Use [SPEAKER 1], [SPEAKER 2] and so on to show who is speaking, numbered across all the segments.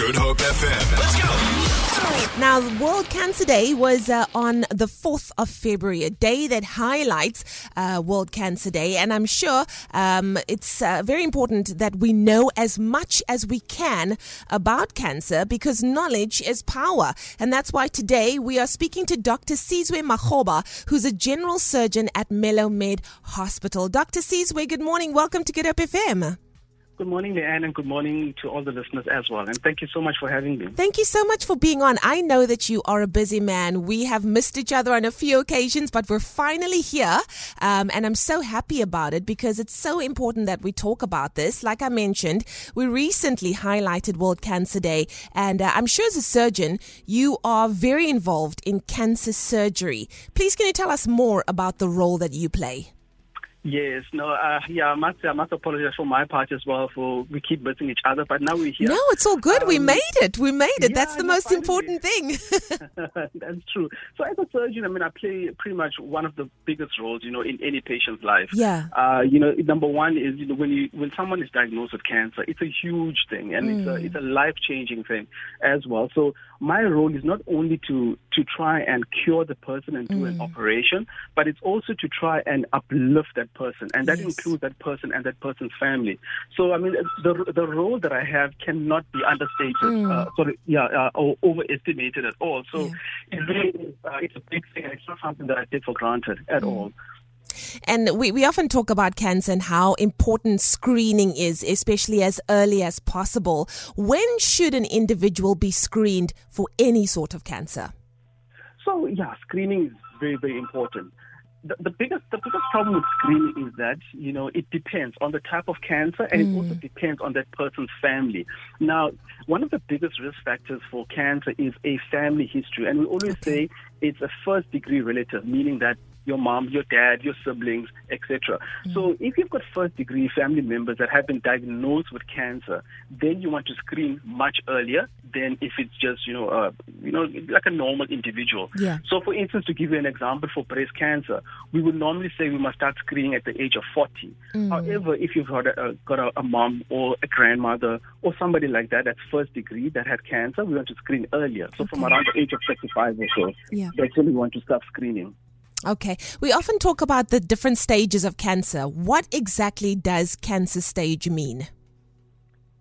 [SPEAKER 1] Good Hope FM. Let's go.
[SPEAKER 2] Now, World Cancer Day was uh, on the 4th of February, a day that highlights uh, World Cancer Day. And I'm sure um, it's uh, very important that we know as much as we can about cancer because knowledge is power. And that's why today we are speaking to Dr. Sizwe Makhoba, who's a general surgeon at Melomed Hospital. Dr. Sizwe, good morning. Welcome to Good Hope FM.
[SPEAKER 3] Good morning, Leigh-Anne, and good morning to all the listeners as well. And thank you so much for having me.
[SPEAKER 2] Thank you so much for being on. I know that you are a busy man. We have missed each other on a few occasions, but we're finally here. Um, and I'm so happy about it because it's so important that we talk about this. Like I mentioned, we recently highlighted World Cancer Day. And uh, I'm sure as a surgeon, you are very involved in cancer surgery. Please, can you tell us more about the role that you play?
[SPEAKER 3] Yes, no, uh, yeah, I must, I must apologize for my part as well for we keep missing each other, but now we're here.
[SPEAKER 2] No, it's all good. we
[SPEAKER 3] Um,
[SPEAKER 2] made it. We made it.
[SPEAKER 3] yeah,
[SPEAKER 2] That's the
[SPEAKER 3] no,
[SPEAKER 2] most important thing.
[SPEAKER 3] That's true. So as a surgeon, I mean, I play pretty much one of the biggest roles, you know, in any patient's life.
[SPEAKER 2] Yeah.
[SPEAKER 3] Uh, you know, number one is you know when you when someone is diagnosed with cancer, it's a huge thing, and it's a it's a life changing thing as well. So my role is not only to to try and cure the person and do an operation, but it's also to try and uplift that person, and that
[SPEAKER 2] Yes.
[SPEAKER 3] includes that person and that person's family. So I mean, the the role that I have cannot be understated, uh, sorry, yeah, uh, or overestimated at all. So
[SPEAKER 2] Yeah.
[SPEAKER 3] it really is, uh, it's a big thing. and It's not something that I take for granted at all.
[SPEAKER 2] And we, we often talk about cancer and how important screening is, especially as early as possible. When should an individual be screened for any sort of cancer?
[SPEAKER 3] So yeah, screening is very very important. The, the biggest the biggest problem with screening is that you know it depends on the type of cancer and it mm. also depends on that person's family. Now, one of the biggest risk factors for cancer is a family history, and we always say it's a first degree relative, meaning that your mom, your dad, your siblings, etc. So if you've got first degree family members that have been diagnosed with cancer, then you want to screen much earlier than if it's just you know uh, you know like a normal individual.
[SPEAKER 2] Yeah.
[SPEAKER 3] So for instance, to give you an example for breast cancer, we would normally say we must start screening at the age of 40. However, if you've got a, got a, a mom or a grandmother or somebody like that that's first degree that had cancer, we want to screen earlier. So from around the age of 35 or so,
[SPEAKER 2] Yeah.
[SPEAKER 3] that's when we want to start screening.
[SPEAKER 2] Okay. We often talk about the different stages of cancer. What exactly does cancer stage mean?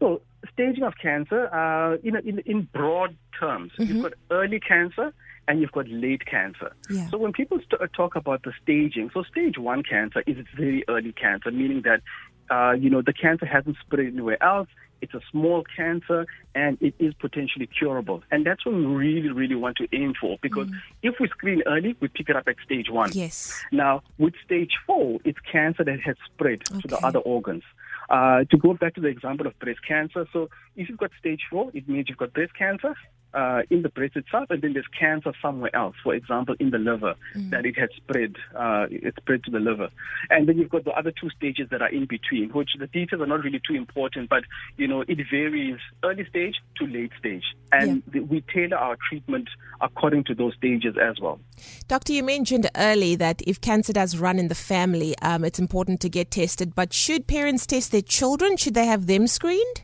[SPEAKER 3] So, staging of cancer, uh, you know, in, in broad terms, you've got early cancer and you've got late cancer.
[SPEAKER 2] Yeah.
[SPEAKER 3] So, when people st- talk about the staging, so stage one cancer is very early cancer, meaning that, uh, you know, the cancer hasn't spread anywhere else. It's a small cancer and it is potentially curable. And that's what we really, really want to aim for because if we screen early, we pick it up at stage one.
[SPEAKER 2] Yes.
[SPEAKER 3] Now, with stage four, it's cancer that has spread to the other organs. Uh, to go back to the example of breast cancer, so if you've got stage four, it means you've got breast cancer uh, in the breast itself, and then there's cancer somewhere else. For example, in the liver, that it has spread, uh, it spread to the liver, and then you've got the other two stages that are in between, which the details are not really too important, but you know it varies early stage to late stage, and the, we tailor our treatment according to those stages as well.
[SPEAKER 2] Doctor, you mentioned early that if cancer does run in the family, um, it's important to get tested. But should parents test their children? Should they have them screened?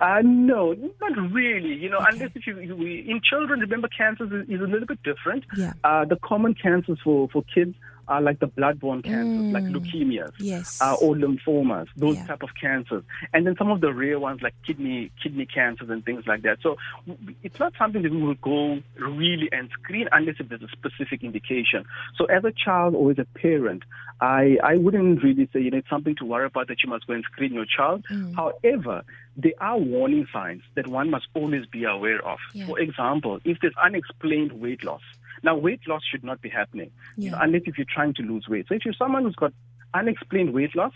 [SPEAKER 3] Uh, no, not really. You know, unless if you, you in children, remember cancers is, is a little bit different.
[SPEAKER 2] Yeah.
[SPEAKER 3] Uh, the common cancers for, for kids are like the blood-borne cancers, like leukemias,
[SPEAKER 2] Yes.
[SPEAKER 3] uh, or lymphomas, those
[SPEAKER 2] Yeah.
[SPEAKER 3] type of cancers, and then some of the rare ones like kidney kidney cancers and things like that. So it's not something that we will go really and screen unless if there's a specific indication. So as a child or as a parent, I I wouldn't really say you know it's something to worry about that you must go and screen your child. However, there are warning signs that one must always be aware of.
[SPEAKER 2] Yeah.
[SPEAKER 3] For example, if there's unexplained weight loss. Now, weight loss should not be happening you know, unless if you're trying to lose weight. So if you're someone who's got unexplained weight loss,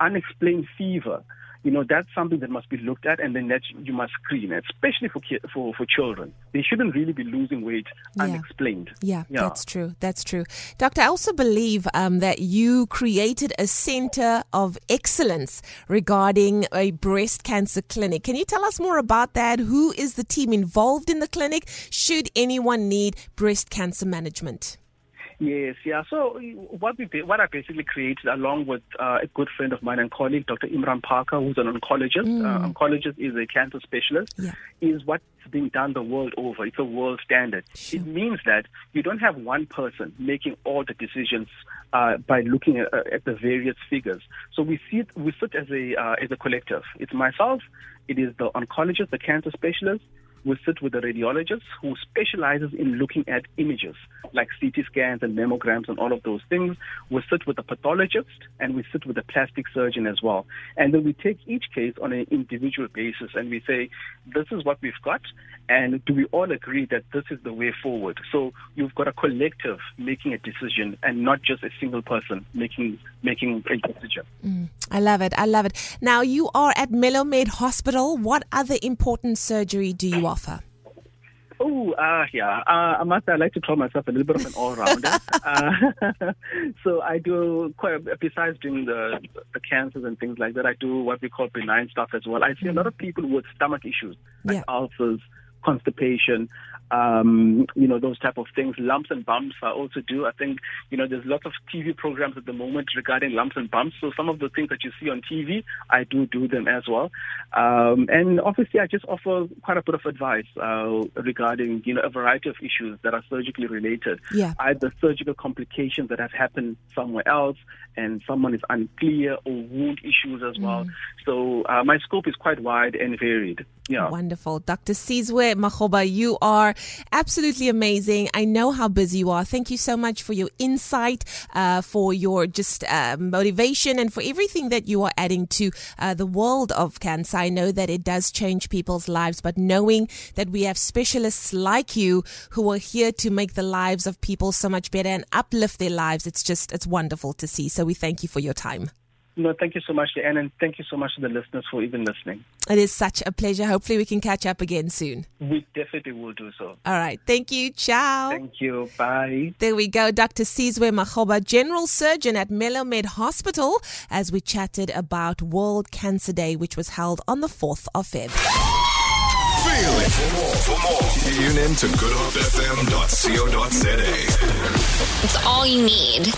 [SPEAKER 3] unexplained fever, you know, that's something that must be looked at and then that you must screen, especially for ki- for for children. They shouldn't really be losing weight
[SPEAKER 2] Yeah.
[SPEAKER 3] unexplained.
[SPEAKER 2] Yeah, that's true. That's true. Doctor, I also believe um, that you created a center of excellence regarding a breast cancer clinic. Can you tell us more about that? Who is the team involved in the clinic? Should anyone need breast cancer management?
[SPEAKER 3] Yes, yeah. So what we what I basically created, along with uh, a good friend of mine and colleague, Dr. Imran Parker, who's an oncologist. Mm. Uh, oncologist is a cancer specialist. Yeah. Is what's being done the world over. It's a world standard. Sure. It means that you don't have one person making all the decisions uh, by looking at, uh, at, the various figures. So we see it, we sit as a uh, as a collective. It's myself. It is the oncologist, the cancer specialist we sit with a radiologist who specializes in looking at images like CT scans and mammograms and all of those things. We sit with a pathologist and we sit with a plastic surgeon as well. And then we take each case on an individual basis and we say, this is what we've got. And do we all agree that this is the way forward? So you've got a collective making a decision and not just a single person making making a decision.
[SPEAKER 2] Mm, I love it. I love it. Now you are at Melomed Hospital. What other important surgery do you offer?
[SPEAKER 3] Oh, uh, yeah. Uh, I must I like to call myself a little bit of an all-rounder. uh, so I do quite. Besides doing the the cancers and things like that, I do what we call benign stuff as well. I see a lot of people with stomach issues, like yeah. ulcers, constipation, um, you know, those type of things. Lumps and bumps I also do. I think, you know, there's lots of TV programs at the moment regarding lumps and bumps. So some of the things that you see on TV, I do do them as well. Um, and obviously, I just offer quite a bit of advice uh, regarding, you know, a variety of issues that are surgically related. Yeah. Either surgical complications that have happened somewhere else and someone is unclear or wound issues as well. Mm. So uh, my scope is quite wide and varied. Yeah.
[SPEAKER 2] Wonderful. Dr. Sizwe Makhoba, you are absolutely amazing. I know how busy you are. Thank you so much for your insight, uh, for your just uh, motivation, and for everything that you are adding to uh, the world of cancer. I know that it does change people's lives, but knowing that we have specialists like you who are here to make the lives of people so much better and uplift their lives, it's just, it's wonderful to see. So we thank you for your time.
[SPEAKER 3] No, thank you so much, Leigh-Anne, and thank you so much to the listeners for even listening.
[SPEAKER 2] It is such a pleasure. Hopefully, we can catch up again soon.
[SPEAKER 3] We definitely will do so.
[SPEAKER 2] All right. Thank you. Ciao.
[SPEAKER 3] Thank you. Bye.
[SPEAKER 2] There we go. Dr. Sizwe Makhoba, General Surgeon at Melomed Hospital, as we chatted about World Cancer Day, which was held on the 4th of Feb.
[SPEAKER 1] Feel it. For more, for more, tune in to goodhopefm.co.za.
[SPEAKER 4] It's all you need.